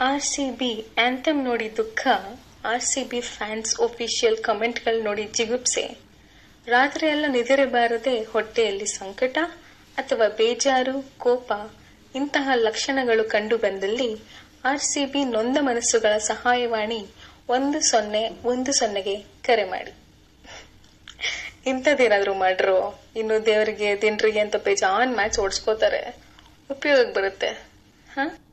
R C B anthem ನೋಡಿ ದುಃಖ R C B fans official ಕಮೆಂಟ್ಗಳು ನೋಡಿ ಜಿಗುಪ್ಸೆ. ರಾತ್ರಿ ಎಲ್ಲ ನಿದ್ರೆ ಬಾರದೆ ಹೊಟ್ಟೆಯಲ್ಲಿ ಸಂಕಟ ಅಥವಾ ಬೇಜಾರು, ಕೋಪ, ಇಂತಹ ಲಕ್ಷಣಗಳು ಕಂಡು ಬಂದಲ್ಲಿ ಆರ್ ಸಿ ಬಿ ನೊಂದ ಮನಸ್ಸುಗಳ ಸಹಾಯವಾಣಿ ಒಂದು ಸೊನ್ನೆ ಒಂದು ಸೊನ್ನೆಗೆ ಕರೆ ಮಾಡಿ. ಇಂಥದ್ದೇನಾದ್ರೂ ಮಾಡ್ರು, ಇನ್ನು ದೇವರಿಗೆ, ದಿನರಿಗೆ ಅಂತ ಬೇಜಾನ್ ಮ್ಯಾಚ್ ಓಡಿಸ್ಕೋತಾರೆ. ಉಪಯೋಗಕ್ಕೆ ಬರುತ್ತೆ. ಹಾ?